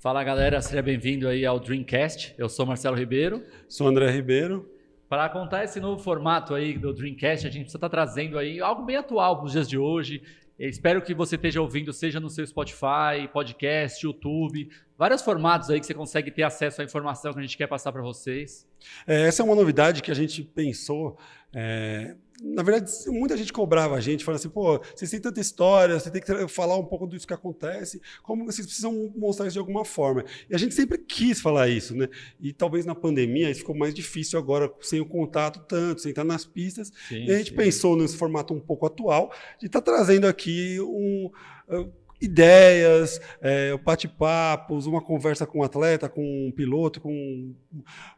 Fala galera, seja bem-vindo aí ao Dreamcast. Eu sou Marcelo Ribeiro. Sou André Ribeiro. Para contar esse novo formato aí do Dreamcast, a gente precisa estar tá trazendo aí algo bem atual para os dias de hoje. Eu espero que você esteja ouvindo, seja no seu Spotify, podcast, YouTube, vários formatos aí que você consegue ter acesso à informação que a gente quer passar para vocês. É, essa é uma novidade que a gente pensou. É na verdade, muita gente cobrava a gente, falando assim, pô, vocês têm tanta história, você tem que falar um pouco disso que acontece, como vocês precisam mostrar isso de alguma forma. E a gente sempre quis falar isso, né? E talvez na pandemia isso ficou mais difícil agora, sem o contato tanto, sem estar nas pistas. Sim, e a gente sim. pensou nesse formato um pouco atual, de estar tá trazendo aqui um ideias, é, bate-papos, uma conversa com um atleta, com um piloto, com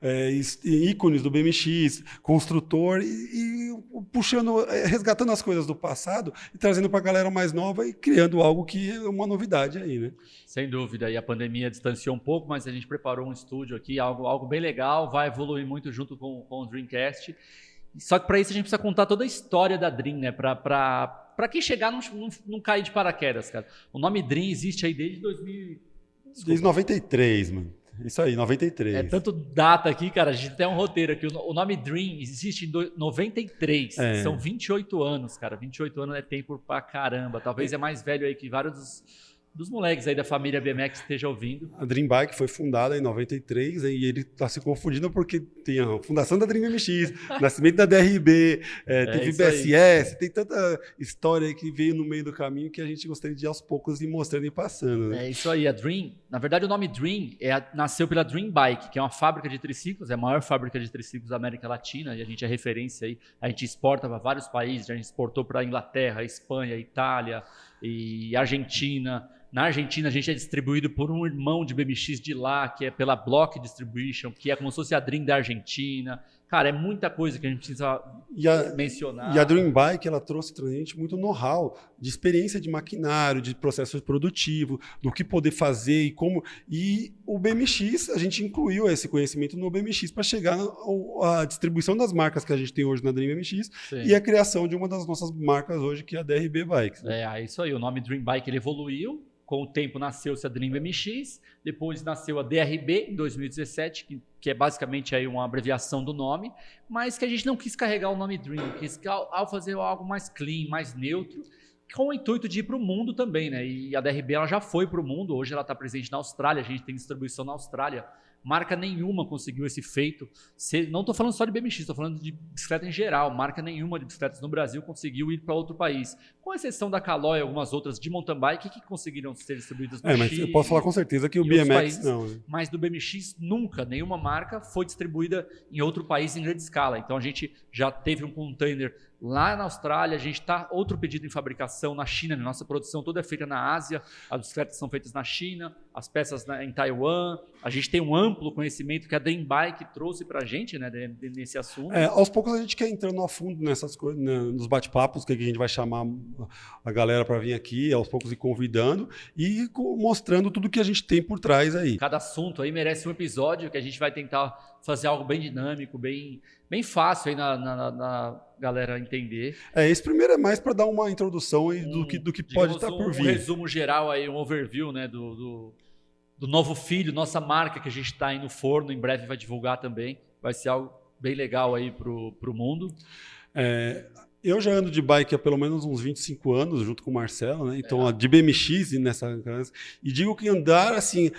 é, ícones do BMX, construtor, e, e, puxando, é, resgatando as coisas do passado e trazendo para a galera mais nova e criando algo que é uma novidade aí, né? Sem dúvida, e a pandemia distanciou um pouco, mas a gente preparou um estúdio aqui, algo, algo bem legal, vai evoluir muito junto com, com o Dreamcast. Só que para isso a gente precisa contar toda a história da Dream, né? Para para quem chegar não, não, não, cair de paraquedas, cara. O nome Dream existe aí desde 2000. Desculpa. Desde 93, mano. Isso aí, 93. É tanto data aqui, cara. A gente tem um roteiro aqui. O nome Dream existe em 93. É. São 28 anos, cara. 28 anos é tempo pra caramba. Talvez é mais velho aí que vários dos dos moleques aí da família BMX esteja ouvindo. A Dream Bike foi fundada em 93 e ele está se confundindo porque tem a fundação da Dream MX, nascimento da DRB, é, é, teve BSS, tem tanta história aí que veio no meio do caminho que a gente gostaria de aos poucos ir mostrando e passando. Né? É isso aí, a Dream, na verdade o nome Dream é nasceu pela Dream Bike, que é uma fábrica de triciclos, é a maior fábrica de triciclos da América Latina e a gente é referência aí, a gente exporta para vários países, a gente exportou para a Inglaterra, Espanha, Itália e Argentina, na Argentina, a gente é distribuído por um irmão de BMX de lá, que é pela Block Distribution, que é como se fosse a Dream da Argentina. Cara, é muita coisa que a gente precisa e a, mencionar. E a Dream Bike, ela trouxe para a gente muito know-how de experiência de maquinário, de processo produtivo, do que poder fazer e como. E o BMX, a gente incluiu esse conhecimento no BMX para chegar à distribuição das marcas que a gente tem hoje na Dream BMX Sim. e a criação de uma das nossas marcas hoje, que é a DRB Bikes. Né? É, é isso aí. O nome Dream Bike ele evoluiu com o tempo nasceu-se a Dream MX, depois nasceu a DRB em 2017, que, que, é basicamente aí uma abreviação do nome, mas que a gente não quis carregar o nome Dream, quis ao, ao fazer algo mais clean, mais neutro, com o intuito de ir para o mundo também, né? E a DRB ela já foi para o mundo, hoje ela está presente na Austrália, a gente tem distribuição na Austrália. Marca nenhuma conseguiu esse feito. não estou falando só de BMX, estou falando de bicicleta em geral. Marca nenhuma de bicicletas no Brasil conseguiu ir para outro país. Com exceção da Caloi e algumas outras de mountain bike que conseguiram ser distribuídas no É, mas Chile, eu posso falar com certeza que o BMX países, não. Né? Mas do BMX nunca, nenhuma marca foi distribuída em outro país em grande escala. Então a gente já teve um container Lá na Austrália, a gente está outro pedido em fabricação na China. Né? Nossa produção toda é feita na Ásia, as bicicletas são feitas na China, as peças na, em Taiwan. A gente tem um amplo conhecimento que a Dream Bike trouxe para a gente né, nesse assunto. É, aos poucos a gente quer entrando a fundo nessas coisas, né, nos bate-papos, que a gente vai chamar a galera para vir aqui, aos poucos ir convidando e mostrando tudo que a gente tem por trás aí. Cada assunto aí merece um episódio que a gente vai tentar fazer algo bem dinâmico, bem, bem fácil aí na, na, na galera entender. É, esse primeiro é mais para dar uma introdução um, do que, do que pode estar tá por vir. Um resumo geral aí, um overview, né, do, do, do novo filho, nossa marca que a gente está aí no forno, em breve vai divulgar também. Vai ser algo bem legal aí para o mundo. É, eu já ando de bike há pelo menos uns 25 anos, junto com o Marcelo, né? Então, é. de BMX nessa. E digo que andar assim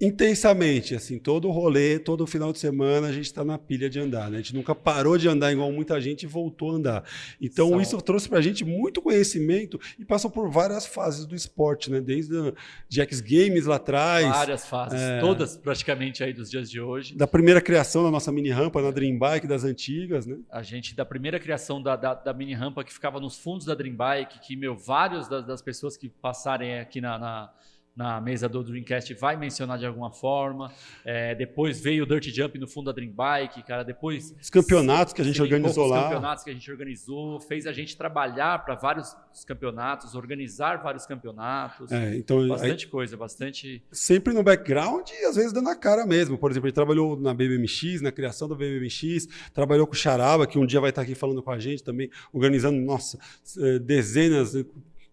intensamente, assim, todo o rolê, todo o final de semana a gente está na pilha de andar, né? A gente nunca parou de andar igual muita gente e voltou a andar. Então isso trouxe para a gente muito conhecimento e passou por várias fases do esporte, né? Desde a Jacks Games lá atrás. Várias fases, é, todas praticamente aí dos dias de hoje. Da primeira criação da nossa mini rampa na Dream Bike, das antigas, né? A gente, da primeira criação da, da, da mini rampa que ficava nos fundos da Dream Bike, que, meu, vários das, das pessoas que passarem aqui na, na na mesa do Dreamcast vai mencionar de alguma forma. É, depois veio o Dirt Jump no fundo da Dream Bike, cara. Depois. Os campeonatos que a gente organizou lá. Os campeonatos que a gente organizou, fez a gente trabalhar para vários campeonatos, organizar vários campeonatos. É, então, bastante aí, coisa, bastante. Sempre no background e às vezes dando a cara mesmo. Por exemplo, ele trabalhou na BBMX, na criação da BBMX, trabalhou com o Charaba, que um dia vai estar aqui falando com a gente também, organizando, nossa, eh, dezenas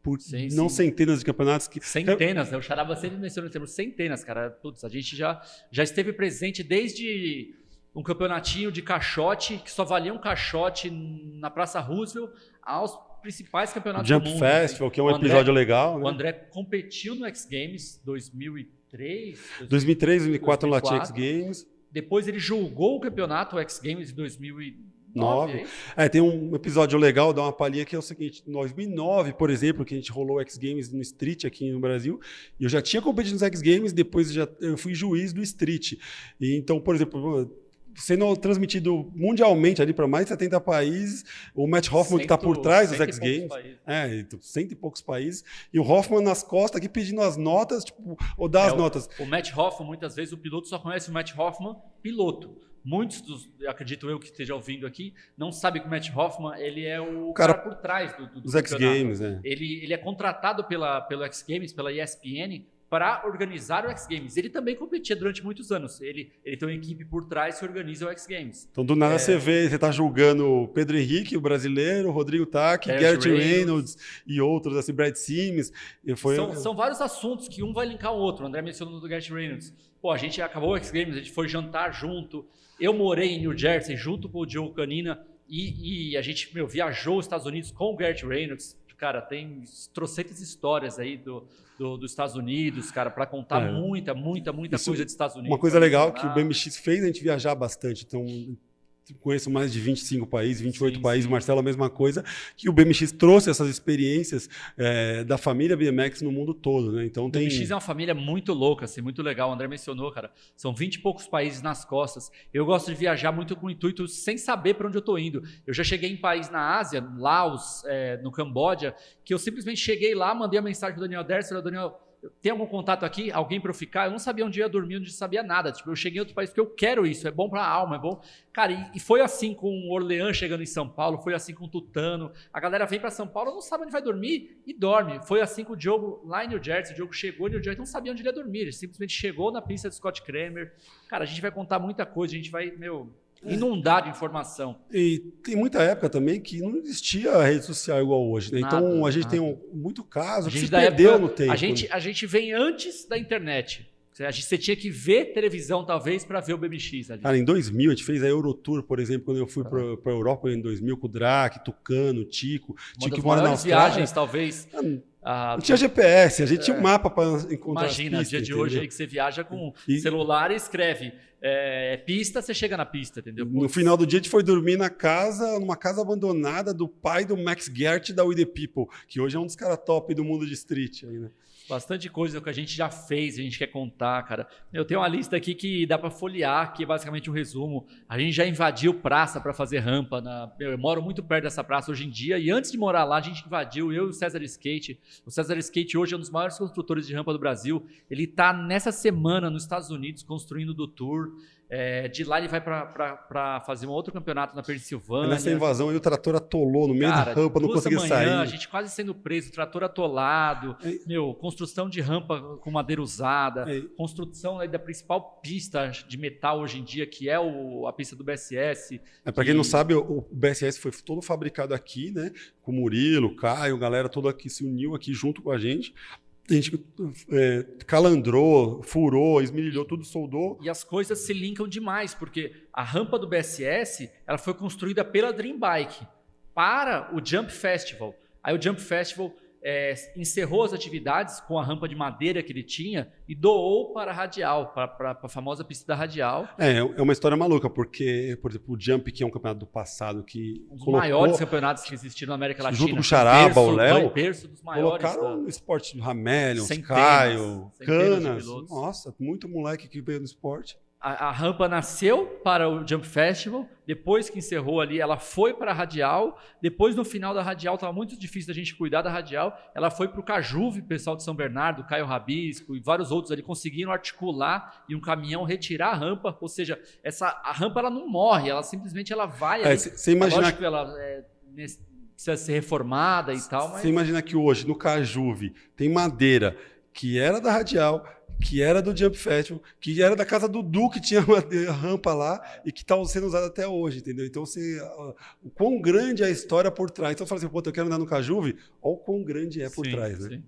por sim, não sim. centenas de campeonatos que centenas né? o Charaba sempre menciona temos centenas cara Putz, a gente já já esteve presente desde um campeonatinho de caixote que só valia um caixote na Praça Roosevelt aos principais campeonatos Jump do mundo. Festival que é um André, episódio legal né? o André competiu no X Games 2003 2003 2004 no Latin X Games depois ele julgou o campeonato X Games em 2000 Nove. É, tem um episódio legal, dá uma palhinha, que é o seguinte: em 2009, por exemplo, que a gente rolou X Games no Street aqui no Brasil, e eu já tinha competido nos X Games, depois já, eu fui juiz do Street. E, então, por exemplo, sendo transmitido mundialmente ali para mais de 70 países. O Matt Hoffman, que está por trás dos X Games. É, então, cento e poucos países. E o Hoffman nas costas aqui pedindo as notas, tipo, ou dar é, as o, notas. O Matt Hoffman, muitas vezes, o piloto só conhece o Matt Hoffman piloto. Muitos dos, acredito eu que esteja ouvindo aqui, não sabe que o Matt Hoffman ele é o cara, cara por trás do, do, dos X Games. É. Ele, ele é contratado pela, pelo X Games, pela ESPN, para organizar o X Games. Ele também competia durante muitos anos. Ele, ele tem uma equipe por trás que organiza o X Games. Então, do nada é... você vê, você está julgando o Pedro Henrique, o brasileiro, o Rodrigo Tack, Garrett Reynolds. Reynolds. e outros, assim, Brad Sims. Foi... são, são vários assuntos que um vai linkar o outro. O André mencionou do Garrett Reynolds. Pô, a gente acabou o X Games, a gente foi jantar junto. Eu morei em New Jersey junto com o Joe Canina e, e a gente meu, viajou os Estados Unidos com o Garrett Reynolds. Cara, tem trocentas histórias aí do, do, dos Estados Unidos, cara, para contar é. muita, muita, muita Isso, coisa dos Estados Unidos. Uma coisa legal que o BMX fez a gente viajar bastante. Então, conheço mais de 25 países, 28 sim, países, sim. Marcelo a mesma coisa, que o BMX trouxe essas experiências é, da família BMX no mundo todo, né? Então tem... O BMX é uma família muito louca, assim, muito legal, o André mencionou, cara, são 20 e poucos países nas costas, eu gosto de viajar muito com o intuito, sem saber para onde eu estou indo, eu já cheguei em país na Ásia, Laos, é, no Camboja, que eu simplesmente cheguei lá, mandei a mensagem pro Daniel Derser, Daniel tem algum contato aqui? Alguém para eu ficar? Eu não sabia onde ia dormir, onde sabia nada. Tipo, eu cheguei em outro país porque eu quero isso, é bom para a alma, é bom. Cara, e, e, foi assim com o Orleans chegando em São Paulo, foi assim com o Tutano. A galera vem para São Paulo, não sabe onde vai dormir e dorme. Foi assim com o Diogo lá em New Jersey. O Diogo chegou em New Jersey, não sabia onde ele ia dormir. Ele simplesmente chegou na pista de Scott Kramer. Cara, a gente vai contar muita coisa, a gente vai, meu, inundar de informação. E tem muita época também que não existia rede social igual hoje. Né? Nada, então a gente nada. tem um, muito caso que se perdeu época, no tempo. A gente, a gente vem antes da internet. Você tinha que ver televisão, talvez, para ver o BMX ali. Cara, em 2000, a gente fez a Eurotour, por exemplo, quando eu fui para a Europa em 2000, com o Drac, Tucano, Tico. Uma Tico mora na viagens, talvez. Ah, não tinha GPS, a gente é, tinha um mapa para encontrar Imagina, pistas, dia de hoje aí que você viaja com e, celular e escreve é, pista, você chega na pista, entendeu? No final do dia, a gente foi dormir na casa, numa casa abandonada do pai do Max Gert da We The People, que hoje é um dos caras top do mundo de street. Aí, né? Bastante coisa que a gente já fez, a gente quer contar, cara. Eu tenho uma lista aqui que dá para folhear, que é basicamente um resumo. A gente já invadiu praça para fazer rampa. Na... Eu moro muito perto dessa praça hoje em dia, e antes de morar lá, a gente invadiu, eu e o César Skate. O César Skate hoje é um dos maiores construtores de rampa do Brasil. Ele está nessa semana nos Estados Unidos construindo do Tour. É, de lá ele vai para fazer um outro campeonato na Pensilvânia. Nessa invasão aí o trator atolou no meio Cara, da rampa, não conseguia manhã, sair. A gente quase sendo preso, trator atolado, é. meu, construção de rampa com madeira usada, é. construção da principal pista de metal hoje em dia, que é o, a pista do BSS. É, para que... quem não sabe, o, o BSS foi todo fabricado aqui, né? Com o Murilo, Caio, galera toda aqui se uniu aqui junto com a gente a gente é, calandrou, furou, esmerilhou, tudo soldou. E as coisas se linkam demais, porque a rampa do BSS ela foi construída pela Dream Bike para o Jump Festival. Aí o Jump Festival é, encerrou as atividades com a rampa de madeira que ele tinha e doou para a Radial, para, a famosa pista da Radial. É, é uma história maluca, porque, por exemplo, o Jump, que é um campeonato do passado que. Um dos colocou, maiores campeonatos que existiram na América Latina. Junto com o Charaba, o Léo. Berço dos maiores. Colocaram no esporte Hamelion, Caio, Canas. Nossa, muito moleque que veio no esporte. A, a, rampa nasceu para o Jump Festival, depois que encerrou ali, ela foi para a Radial, depois no final da Radial, estava muito difícil da gente cuidar da Radial, ela foi para o Cajuve, pessoal de São Bernardo, Caio Rabisco e vários outros ali conseguiram articular e um caminhão retirar a rampa, ou seja, essa, a rampa ela não morre, ela simplesmente ela vai. É, você imagina que ela é, precisa ser reformada e tal, mas... Você imagina que hoje, no Cajuve, tem madeira que era da Radial, que era do Jump Festival, que era da casa do Du, que tinha uma rampa lá e que está sendo usada até hoje, entendeu? Então, você, o quão grande é a história por trás. Então, eu falo assim, pô, eu quero andar no Cajuve, olha o quão grande é por sim, trás, né? Sim.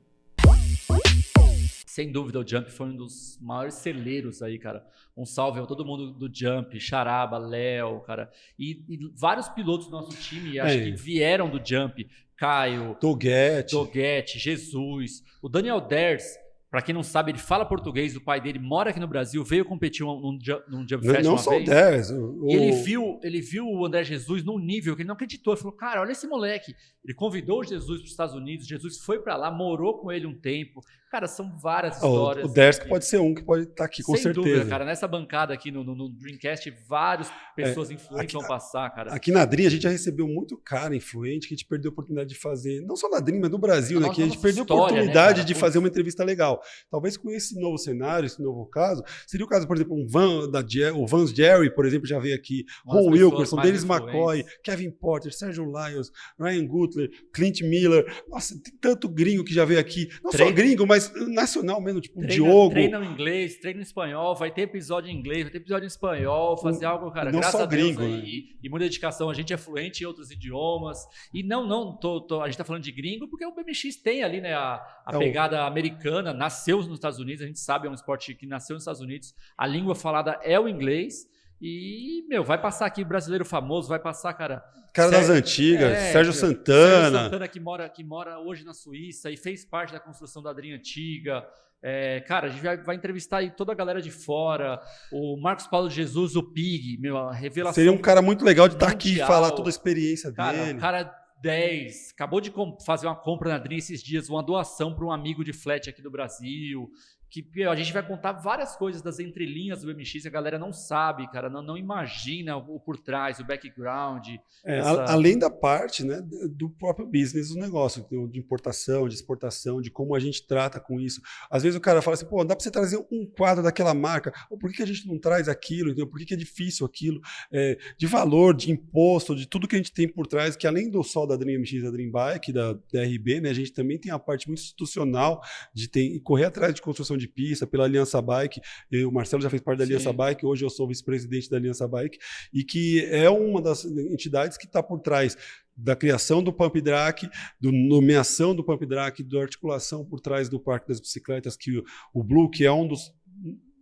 Sem dúvida, o Jump foi um dos maiores celeiros aí, cara. Um salve a todo mundo do Jump, Charaba, Léo, cara. E, e, vários pilotos do nosso time, acho é. que vieram do Jump. Caio, Doguete, Doguete Jesus, o Daniel Ders, para quem não sabe, ele fala português, o pai dele mora aqui no Brasil, veio competir num, num, num Jump Fest não uma só vez. 10. O... E ele viu, ele viu o André Jesus num nível que ele não acreditou. Ele falou, cara, olha esse moleque. Ele convidou Jesus para os Estados Unidos, Jesus foi para lá, morou com ele um tempo. Cara, são várias histórias. O, o Dersk pode ser um que pode estar tá aqui, com Sem certeza. Dúvida, cara. Nessa bancada aqui no, no, no Dreamcast, várias pessoas é, influentes vão passar, cara. Aqui na Dream, a gente já recebeu muito cara influente que a gente perdeu a oportunidade de fazer, não só na Dream, mas no Brasil, né? Que a gente perdeu a né, oportunidade né, de fazer uma entrevista legal. Talvez com esse novo cenário, esse novo caso, seria o caso, por exemplo, um Van, da, o Vans Jerry, por exemplo, já veio aqui, Ron Wilkerson, Dennis McCoy, Kevin Porter, Sérgio Lyons, Ryan Gutler, Clint Miller. Nossa, tem tanto gringo que já veio aqui. Não Treino. só gringo, mas nacional mesmo, tipo treina, Diogo. Treina em inglês, treina em espanhol, vai ter episódio em inglês, vai ter episódio em espanhol, fazer algo, cara, não graças só a Deus gringo, né? e, e, muita dedicação. A gente é fluente em outros idiomas. E não, não, tô, tô, a gente tá falando de gringo porque o BMX tem ali, né, a, a é pegada americana, nasceu nos Estados Unidos, a gente sabe, é um esporte que nasceu nos Estados Unidos. A língua falada é o inglês. E, meu, vai passar aqui brasileiro famoso, vai passar, cara. Cara Sérgio, das antigas, é, Sérgio Santana. Sérgio Santana que mora, que mora hoje na Suíça e fez parte da construção da Adrinha Antiga. É, cara, a gente vai, vai, entrevistar aí toda a galera de fora. O Marcos Paulo Jesus, o Pig, meu, a revelação. Seria um cara muito legal de estar tá aqui e falar toda a experiência cara, dele. Cara, 10, acabou de fazer uma compra na Dream esses dias, uma doação para um amigo de flat aqui do Brasil que a gente vai contar várias coisas das entrelinhas do MX e a galera não sabe, cara, não, não imagina o por trás, o background. É, essa... Além da parte né, do próprio business do negócio, de importação, de exportação, de como a gente trata com isso. Às vezes o cara fala assim, pô, dá para você trazer um quadro daquela marca, ou por que a gente não traz aquilo, entendeu? por que é difícil aquilo, é, de valor, de imposto, de tudo que a gente tem por trás, que além do só da Dream MX, da Dream Bike, da DRB, né, a gente também tem a parte muito institucional de ter, correr atrás de construção de de pista, pela Aliança Bike. Eu, o Marcelo já fez parte da Aliança Sim. Bike, hoje eu sou vice-presidente da Aliança Bike, e que é uma das entidades que está por trás da criação do Pump Drac, do nomeação do Pump Drac, da articulação por trás do Parque das Bicicletas, que o, o Blue, que é um dos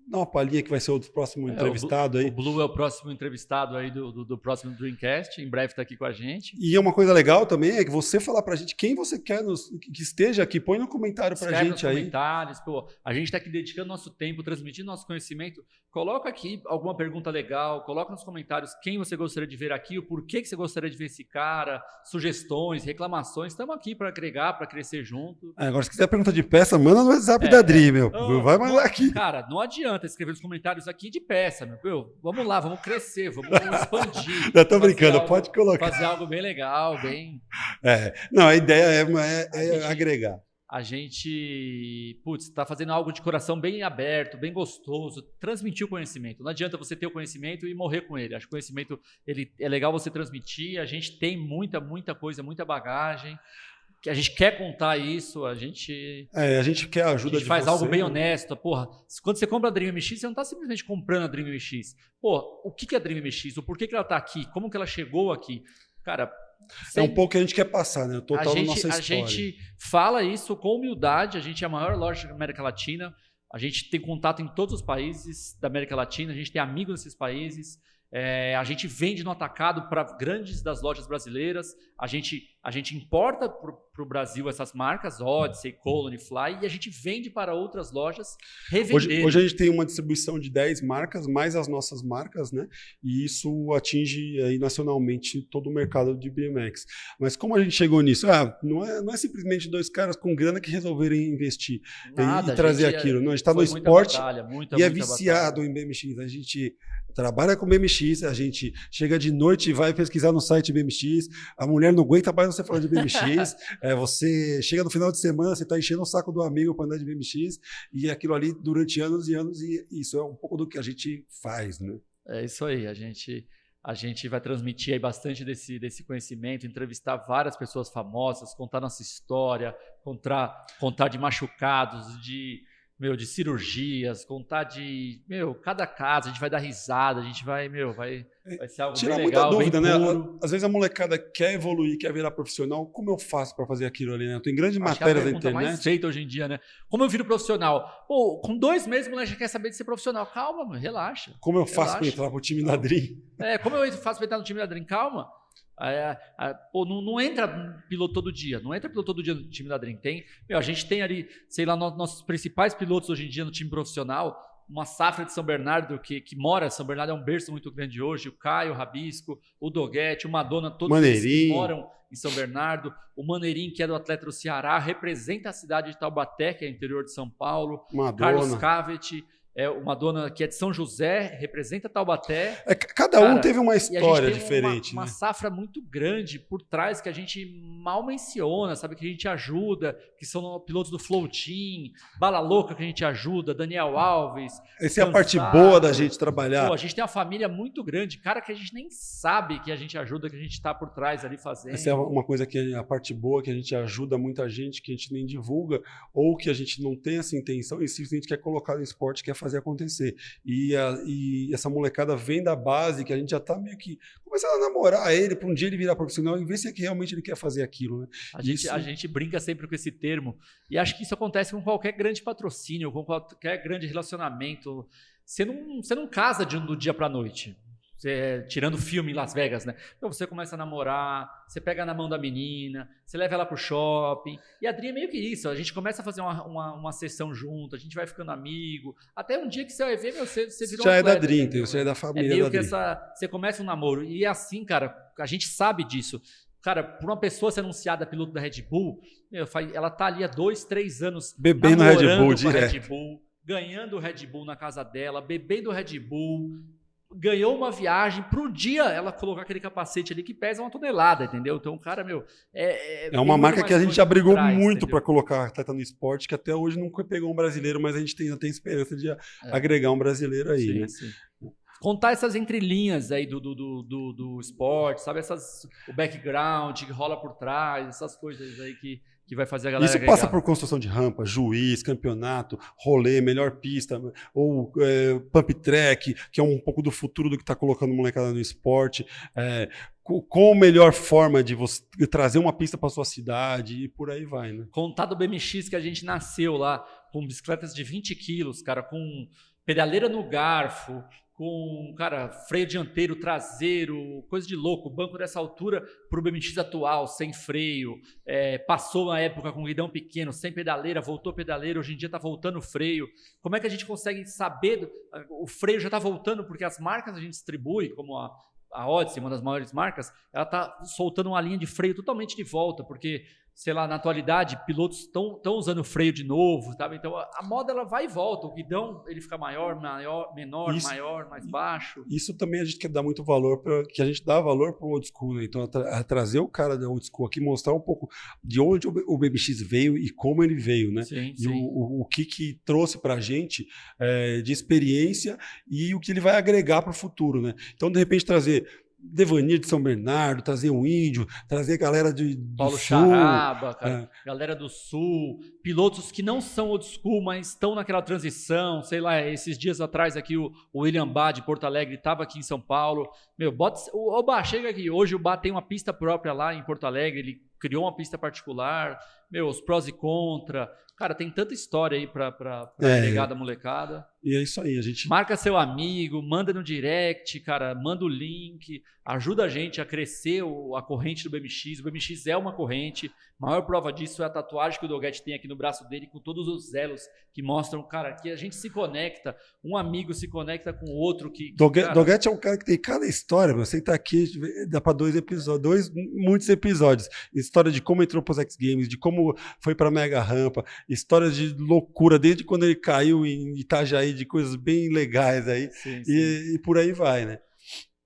Dá uma palhinha que vai ser o próximo é, entrevistado o aí. O Blue é o próximo entrevistado aí do, do, do próximo Dreamcast. Em breve está aqui com a gente. E é uma coisa legal também é que você falar para a gente quem você quer nos, que esteja aqui. Põe no comentário para a gente nos aí. comentários. Pô, a gente está aqui dedicando nosso tempo, transmitindo nosso conhecimento. Coloca aqui alguma pergunta legal. Coloca nos comentários quem você gostaria de ver aqui, o porquê que você gostaria de ver esse cara, sugestões, reclamações. Estamos aqui para agregar, para crescer junto. É, agora, se quiser pergunta de peça, manda no WhatsApp é, da Dri, meu. Vai mandar aqui. Cara, não adianta adianta escrever os comentários aqui de peça, meu. meu vamos lá, vamos crescer, vamos expandir. Eu tô brincando, algo, pode colocar. Fazer algo bem legal, bem. É, não, a ideia é, é, é gente, agregar. A gente, putz, está fazendo algo de coração bem aberto, bem gostoso, transmitir o conhecimento. Não adianta você ter o conhecimento e morrer com ele. Acho que o conhecimento ele, é legal você transmitir. A gente tem muita, muita coisa, muita bagagem que a gente quer contar isso, a gente. É, a gente quer a ajuda A gente faz você, algo bem honesto. Porra, quando você compra a Dream MX, você não está simplesmente comprando a Dream MX. Pô, o que é a Dream MX? O porquê que ela está aqui? Como que ela chegou aqui? Cara. É um pouco que a gente quer passar, né? O total a gente, nossa história. A gente fala isso com humildade. A gente é a maior loja da América Latina. A gente tem contato em todos os países da América Latina. A gente tem amigos nesses países. É, a gente vende no atacado para grandes das lojas brasileiras. A gente a gente importa para o Brasil essas marcas, Odyssey, Colony, Fly, e a gente vende para outras lojas revender. Hoje, hoje, a gente tem uma distribuição de 10 marcas, mais as nossas marcas, né? E isso atinge aí nacionalmente todo o mercado de BMX. Mas como a gente chegou nisso? Ah, não é, não é simplesmente dois caras com grana que resolverem investir Nada, e, trazer é aquilo. Não, a gente está no esporte batalha, muita, e é viciado batalha. em BMX. A gente trabalha com BMX, a gente chega de noite e vai pesquisar no site BMX, a mulher não aguenta mais você falar de BMX, é, você chega no final de semana, você está enchendo o saco do amigo para andar de BMX, e aquilo ali durante anos e anos, e isso é um pouco do que a gente faz, né? É isso aí, a gente a gente vai transmitir aí bastante desse, desse conhecimento, entrevistar várias pessoas famosas, contar nossa história, contar, contar de machucados, de meu, de cirurgias, contar de, meu, cada caso, a gente vai dar risada, a gente vai, meu, vai, é, vai ser algo Tira bem legal, muita dúvida, né? Às vezes a molecada quer evoluir, quer virar profissional, como eu faço para fazer aquilo ali, né? Tem grandes Acho matérias da internet. mais feita hoje em dia, né? Como eu viro profissional? Pô, com dois meses o moleque já quer saber de ser profissional. Calma, mano, relaxa. Como eu faço para entrar pro time da Dream? É, como eu faço para entrar no time da Dream? Calma. É, é, pô, não, não, entra piloto todo dia, não entra piloto todo dia no time da Dream. Tem, meu, a gente tem ali, sei lá, no, nossos principais pilotos hoje em dia no time profissional, uma safra de São Bernardo que, que mora, São Bernardo é um berço muito grande hoje, o Caio, o Rabisco, o Doguete, o Madonna, todos eles que moram em São Bernardo, o Maneirinho, que é do atleta do Ceará, representa a cidade de Taubaté, que é interior de São Paulo, Madonna. Carlos Cavet, é uma dona que é de São José, representa Taubaté. É, cada Cara, um teve uma história diferente. Uma, né? uma, safra muito grande por trás que a gente mal menciona, sabe? Que a gente ajuda, que são pilotos do Flow Team, Bala Louca que a gente ajuda, Daniel Alves. Essa é a parte boa da gente trabalhar. Pô, a gente tem uma família muito grande, cara que a gente nem sabe que a gente ajuda, que a gente está por trás ali fazendo. Essa é uma coisa que a parte boa, que a gente ajuda muita gente, que a gente nem divulga, ou que a gente não tem essa intenção e simplesmente quer colocar no esporte, quer fazer acontecer. E, a, e essa molecada vem da base, que a gente já está meio que começando a namorar ele para um dia ele virar profissional e ver se é que realmente ele quer fazer aquilo. Né? A, gente, a gente brinca sempre com esse termo. E acho que isso acontece com qualquer grande patrocínio, com qualquer grande relacionamento. Você não, você não casa de um do dia para a noite. Você, tirando filme em Las Vegas, né? Então você começa a namorar, você pega na mão da menina, você leva ela pro shopping. E a Adri é meio que isso. A gente começa a fazer uma, uma, uma, sessão junto, a gente vai ficando amigo. Até um dia que você vai ver, meu, você, você virou Já um é da Adri, então, você é da família. É meio que essa. Você começa um namoro. E é assim, cara, a gente sabe disso. Cara, por uma pessoa ser anunciada piloto da Red Bull, meu, ela tá ali há dois, três anos. Bebendo Red Bull direto. Red Bull, ganhando o Red Bull na casa dela, bebendo Red Bull, ganhou uma viagem para o dia ela colocar aquele capacete ali que pesa uma tonelada, entendeu? Então, cara, meu. É, é, é uma marca que a gente já brigou trás, muito para colocar atleta no esporte, que até hoje nunca pegou um brasileiro, mas a gente tem, tem esperança de é. agregar um brasileiro aí, sim, né? Sim. Contar essas entrelinhas aí do, do, do, do, do esporte, sabe? Essas, o background que rola por trás, essas coisas aí que que vai fazer a galera. Isso agregar. passa por construção de rampa, juiz, campeonato, rolê, melhor pista, ou é, pump track, que é um pouco do futuro do que está colocando molecada no esporte. É, qual a melhor forma de você trazer uma pista para sua cidade e por aí vai, né? Contar do BMX que a gente nasceu lá, com bicicletas de 20 quilos, cara, com pedaleira no garfo, com, cara, freio dianteiro, traseiro, coisa de louco. Banco dessa altura para o BMX atual, sem freio. É, passou uma época com guidão pequeno, sem pedaleira, voltou pedaleira, hoje em dia está voltando o freio. Como é que a gente consegue saber? O freio já está voltando porque as marcas a gente distribui, como a, a Odyssey, uma das maiores marcas, ela está soltando uma linha de freio totalmente de volta, porque sei lá, na atualidade, pilotos estão usando freio de novo, sabe? Então a, a, moda ela vai e volta. O guidão ele fica maior, maior, menor, isso, maior, mais baixo. Isso também a gente quer dar muito valor para que a gente dá valor para o old school, né? Então a tra a trazer o cara da old school aqui, mostrar um pouco de onde o, o BMX veio e como ele veio, né? Sim, e sim. O, o, o, que que trouxe para a gente é, de experiência e o que ele vai agregar para o futuro, né? Então de repente trazer Devanir de São Bernardo, trazer um índio, trazer galera de do Paulo Sul, Charaba, cara, é. galera do Sul, pilotos que não são old school, mas estão naquela transição, sei lá, esses dias atrás aqui o, o William Bá de Porto Alegre estava aqui em São Paulo. Meu, bota, o, o Bá chega aqui, hoje o Bá tem uma pista própria lá em Porto Alegre, ele criou uma pista particular, meu, os prós e contra. Cara, tem tanta história aí para é. agregar da molecada. E é isso aí, a gente. Marca seu amigo, manda no direct, cara, manda o link, ajuda a gente a crescer o, a corrente do BMX. O BMX é uma corrente. A maior prova disso é a tatuagem que o Doguete tem aqui no braço dele, com todos os elos que mostram, cara, que a gente se conecta, um amigo se conecta com o outro. que, Doguete, cara... Doguete é um cara que tem cada história, você tá aqui, dá para dois episódios, dois, muitos episódios. História de como entrou para os X Games, de como foi para Mega Rampa, histórias de loucura, desde quando ele caiu em Itajaí de coisas bem legais aí. Sim, sim. E, e, por aí vai, né?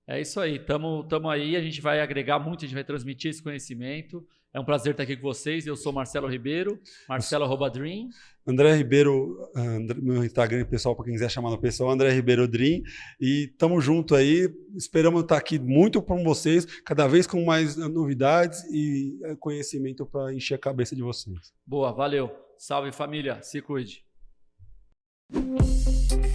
É isso aí, tamo, tamo aí, a gente vai agregar muito, a gente vai transmitir esse conhecimento. É um prazer estar aqui com vocês. Eu sou Marcelo Ribeiro, Marcelo Dream. André Ribeiro, André, meu Instagram pessoal, para quem quiser chamar no pessoal, André Ribeiro Dream. E tamo junto aí. Esperamos estar aqui muito com vocês, cada vez com mais novidades e eh, conhecimento para encher a cabeça de vocês. Boa, valeu. Salve família, se cuide. Thank you.